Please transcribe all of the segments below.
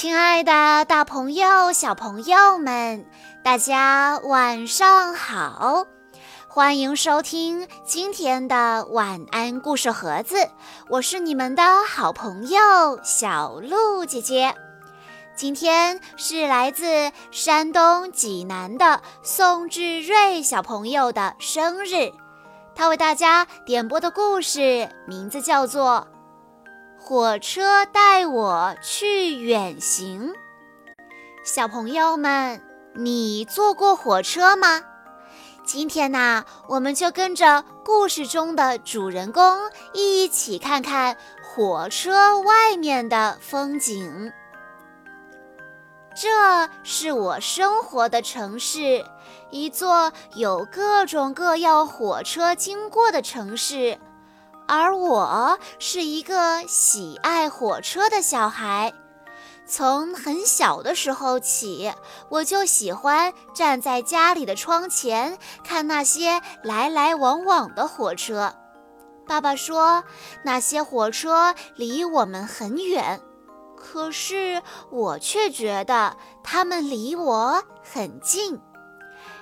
亲爱的，大朋友、小朋友们，大家晚上好！欢迎收听今天的晚安故事盒子，我是你们的好朋友小鹿姐姐。今天是来自山东济南的宋志瑞小朋友的生日，他为大家点播的故事名字叫做。火车带我去远行，小朋友们，你坐过火车吗？今天呢，我们就跟着故事中的主人公一起看看火车外面的风景。这是我生活的城市，一座有各种各样火车经过的城市。而我是一个喜爱火车的小孩，从很小的时候起，我就喜欢站在家里的窗前看那些来来往往的火车。爸爸说，那些火车离我们很远，可是我却觉得它们离我很近。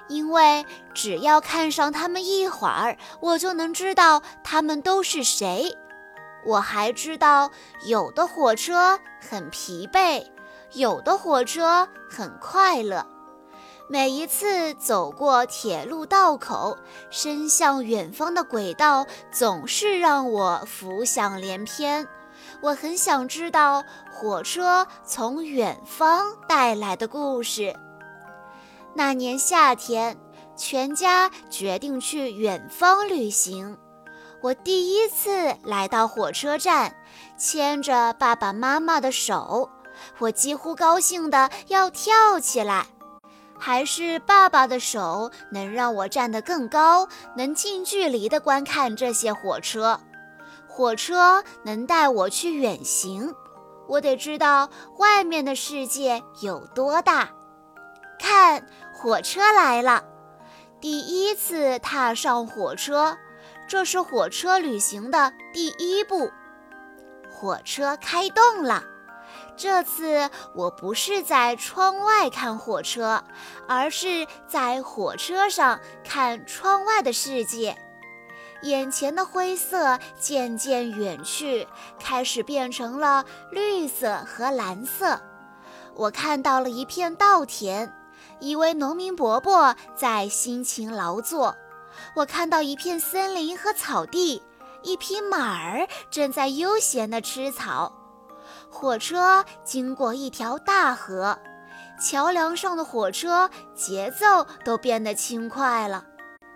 因为只要看上他们一会儿，我就能知道他们都是谁。我还知道，有的火车很疲惫，有的火车很快乐。每一次走过铁路道口，伸向远方的轨道总是让我浮想联翩。我很想知道火车从远方带来的故事。那年夏天，全家决定去远方旅行。我第一次来到火车站，牵着爸爸妈妈的手，我几乎高兴得要跳起来。还是爸爸的手能让我站得更高，能近距离地观看这些火车。火车能带我去远行，我得知道外面的世界有多大。看。火车来了，第一次踏上火车，这是火车旅行的第一步。火车开动了，这次我不是在窗外看火车，而是在火车上看窗外的世界。眼前的灰色渐渐远去，开始变成了绿色和蓝色。我看到了一片稻田。一位农民伯伯在辛勤劳作，我看到一片森林和草地，一匹马儿正在悠闲地吃草。火车经过一条大河，桥梁上的火车节奏都变得轻快了。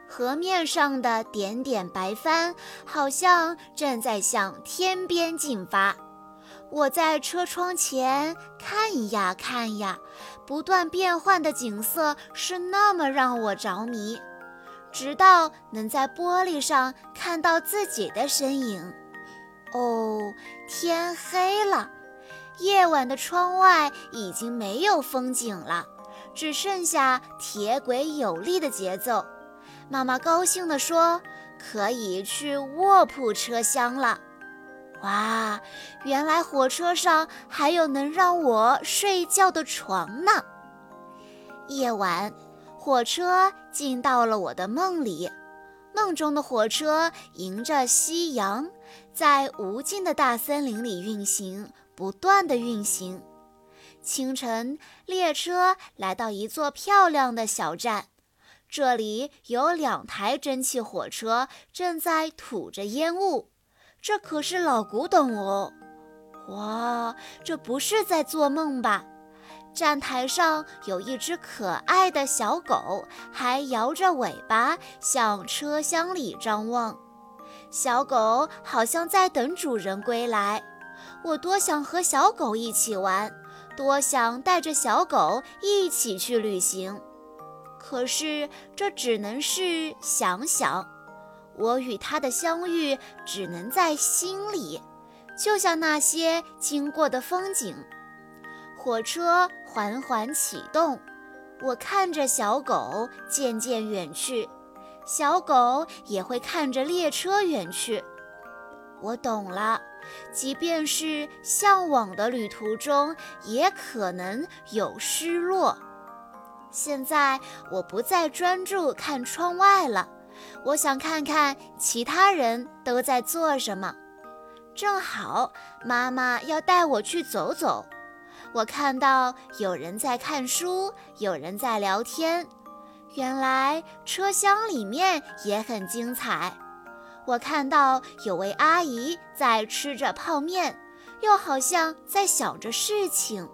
河面上的点点白帆好像正在向天边进发。我在车窗前看呀看呀，不断变换的景色是那么让我着迷，直到能在玻璃上看到自己的身影。哦，天黑了，夜晚的窗外已经没有风景了，只剩下铁轨有力的节奏。妈妈高兴地说：“可以去卧铺车厢了。”哇，原来火车上还有能让我睡觉的床呢！夜晚，火车进到了我的梦里，梦中的火车迎着夕阳，在无尽的大森林里运行，不断的运行。清晨，列车来到一座漂亮的小站，这里有两台蒸汽火车正在吐着烟雾。这可是老古董哦！哇，这不是在做梦吧？站台上有一只可爱的小狗，还摇着尾巴向车厢里张望。小狗好像在等主人归来。我多想和小狗一起玩，多想带着小狗一起去旅行。可是这只能是想想。我与他的相遇只能在心里，就像那些经过的风景。火车缓缓启动，我看着小狗渐渐远去，小狗也会看着列车远去。我懂了，即便是向往的旅途中，也可能有失落。现在我不再专注看窗外了，我想看看其他人都在做什么。正好妈妈要带我去走走，我看到有人在看书，有人在聊天。原来车厢里面也很精彩。我看到有位阿姨在吃着泡面，又好像在想着事情。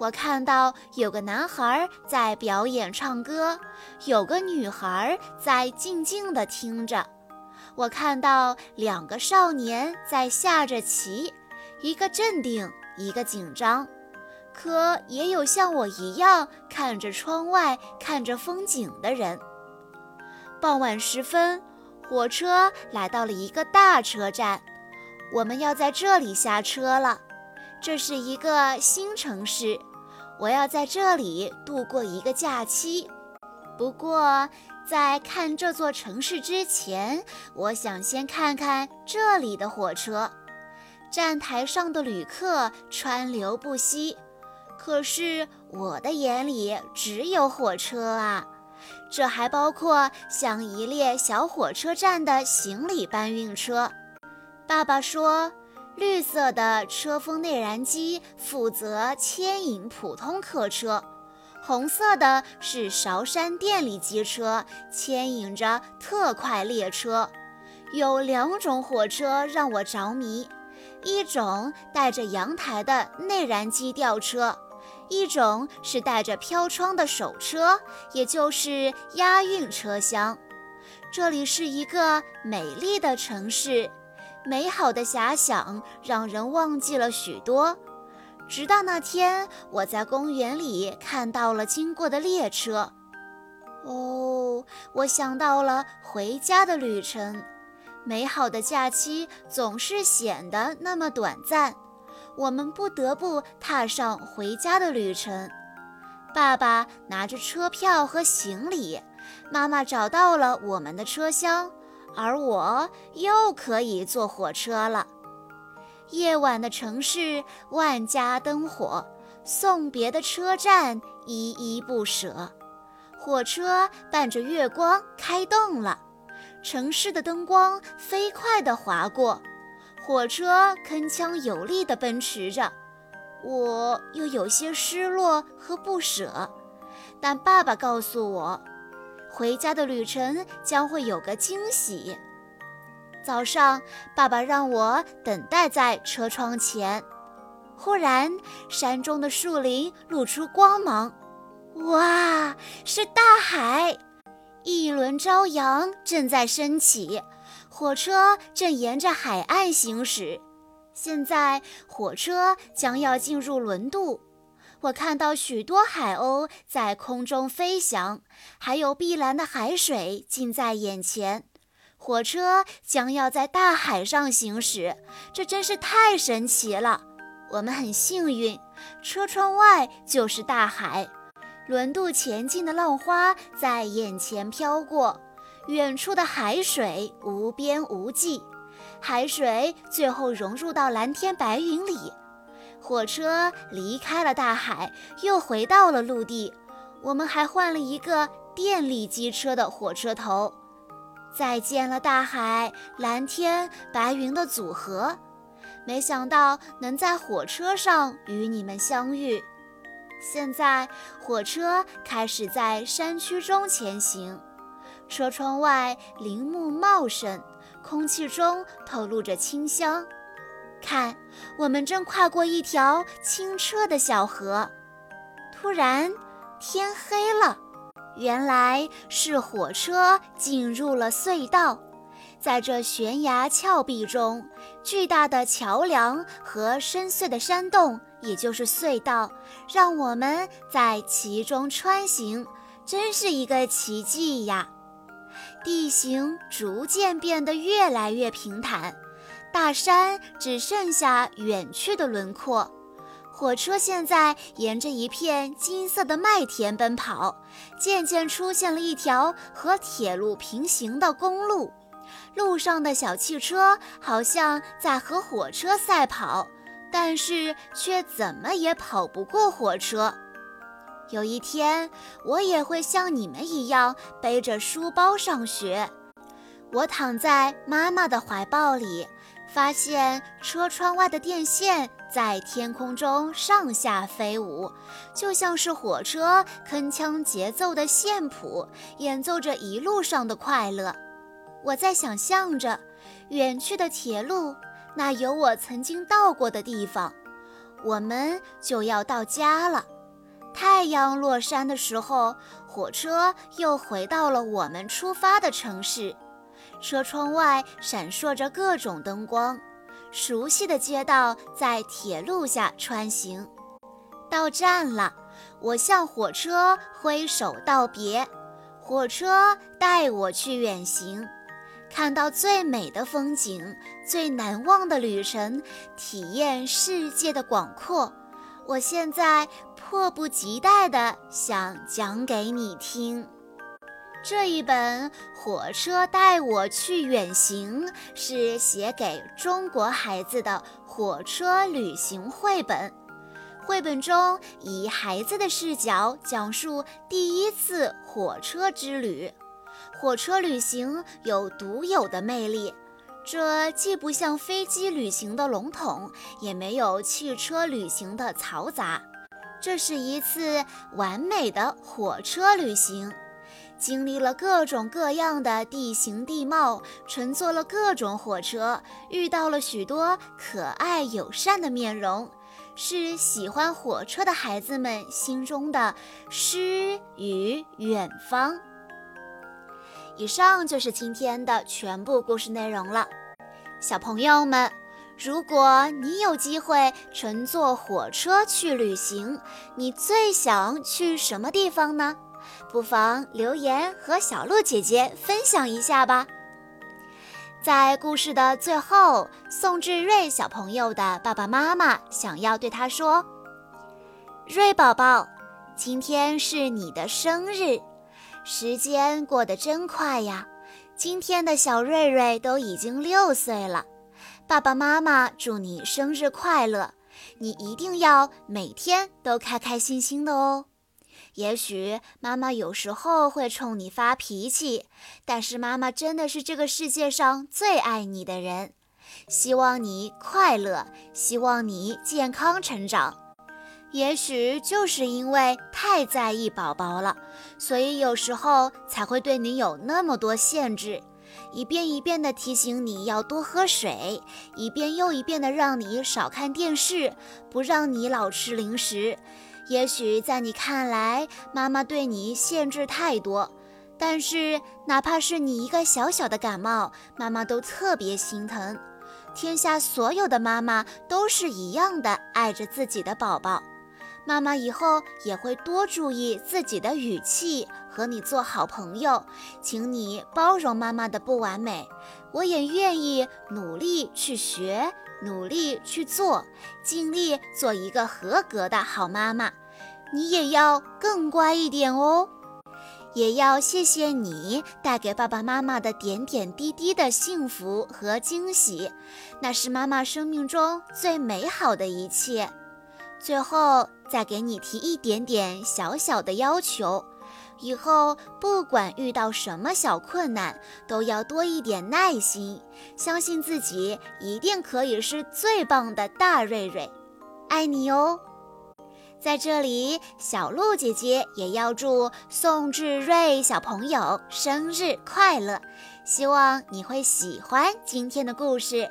我看到有个男孩在表演唱歌，有个女孩在静静地听着。我看到两个少年在下着棋，一个镇定，一个紧张。可也有像我一样看着窗外、看着风景的人。傍晚时分，火车来到了一个大车站，我们要在这里下车了。这是一个新城市。我要在这里度过一个假期。不过，在看这座城市之前，我想先看看这里的火车。站台上的旅客川流不息，可是我的眼里只有火车啊！这还包括像一列小火车站的行李搬运车。爸爸说。绿色的车风内燃机负责牵引普通客车，红色的是韶山电力机车，牵引着特快列车。有两种火车让我着迷，一种带着阳台的内燃机吊车，一种是带着飘窗的手车，也就是押运车厢。这里是一个美丽的城市。美好的遐想让人忘记了许多，直到那天我在公园里看到了经过的列车。哦，我想到了回家的旅程。美好的假期总是显得那么短暂，我们不得不踏上回家的旅程。爸爸拿着车票和行李，妈妈找到了我们的车厢。而我又可以坐火车了。夜晚的城市，万家灯火；送别的车站，依依不舍。火车伴着月光开动了，城市的灯光飞快地划过，火车铿锵有力地奔驰着。我又有些失落和不舍，但爸爸告诉我。回家的旅程将会有个惊喜。早上，爸爸让我等待在车窗前。忽然，山中的树林露出光芒，哇，是大海！一轮朝阳正在升起，火车正沿着海岸行驶。现在，火车将要进入轮渡。我看到许多海鸥在空中飞翔，还有碧蓝的海水近在眼前。火车将要在大海上行驶，这真是太神奇了。我们很幸运，车窗外就是大海，轮渡前进的浪花在眼前飘过，远处的海水无边无际，海水最后融入到蓝天白云里。火车离开了大海，又回到了陆地。我们还换了一个电力机车的火车头。再见了，大海、蓝天、白云的组合。没想到能在火车上与你们相遇。现在，火车开始在山区中前行。车窗外林木茂盛，空气中透露着清香。看，我们正跨过一条清澈的小河。突然，天黑了，原来是火车进入了隧道。在这悬崖峭壁中，巨大的桥梁和深邃的山洞，也就是隧道，让我们在其中穿行，真是一个奇迹呀！地形逐渐变得越来越平坦。大山只剩下远去的轮廓，火车现在沿着一片金色的麦田奔跑，渐渐出现了一条和铁路平行的公路。路上的小汽车好像在和火车赛跑，但是却怎么也跑不过火车。有一天，我也会像你们一样背着书包上学。我躺在妈妈的怀抱里，发现车窗外的电线在天空中上下飞舞，就像是火车铿锵节奏的线谱，演奏着一路上的快乐。我在想象着远去的铁路，那有我曾经到过的地方。我们就要到家了。太阳落山的时候，火车又回到了我们出发的城市。车窗外闪烁着各种灯光，熟悉的街道在铁路下穿行。到站了，我向火车挥手道别。火车带我去远行，看到最美的风景，最难忘的旅程，体验世界的广阔。我现在迫不及待地想讲给你听。这一本《火车带我去远行》是写给中国孩子的火车旅行绘本。绘本中以孩子的视角讲述第一次火车之旅。火车旅行有独有的魅力。这既不像飞机旅行的笼统，也没有汽车旅行的嘈杂，这是一次完美的火车旅行。经历了各种各样的地形地貌，乘坐了各种火车，遇到了许多可爱友善的面容，是喜欢火车的孩子们心中的诗与远方。以上就是今天的全部故事内容了，小朋友们，如果你有机会乘坐火车去旅行，你最想去什么地方呢？不妨留言和小鹿姐姐分享一下吧。在故事的最后，宋志瑞小朋友的爸爸妈妈想要对他说：“瑞宝宝，今天是你的生日。”时间过得真快呀！今天的小瑞瑞都已经六岁了，爸爸妈妈祝你生日快乐！你一定要每天都开开心心的哦。也许妈妈有时候会冲你发脾气，但是妈妈真的是这个世界上最爱你的人。希望你快乐，希望你健康成长。也许就是因为太在意宝宝了，所以有时候才会对你有那么多限制，一遍一遍的提醒你要多喝水，一遍又一遍的让你少看电视，不让你老吃零食。也许在你看来，妈妈对你限制太多，但是哪怕是你一个小小的感冒，妈妈都特别心疼。天下所有的妈妈都是一样的爱着自己的宝宝。妈妈以后也会多注意自己的语气，和你做好朋友，请你包容妈妈的不完美。我也愿意努力去学，努力去做，尽力做一个合格的好妈妈。你也要更乖一点哦，也要谢谢你带给爸爸妈妈的点点滴滴的幸福和惊喜，那是妈妈生命中最美好的一切。最后再给你提一点点小小的要求，以后不管遇到什么小困难，都要多一点耐心，相信自己一定可以是最棒的大瑞瑞，爱你哦！在这里，小鹿姐姐也要祝宋志瑞小朋友生日快乐，希望你会喜欢今天的故事。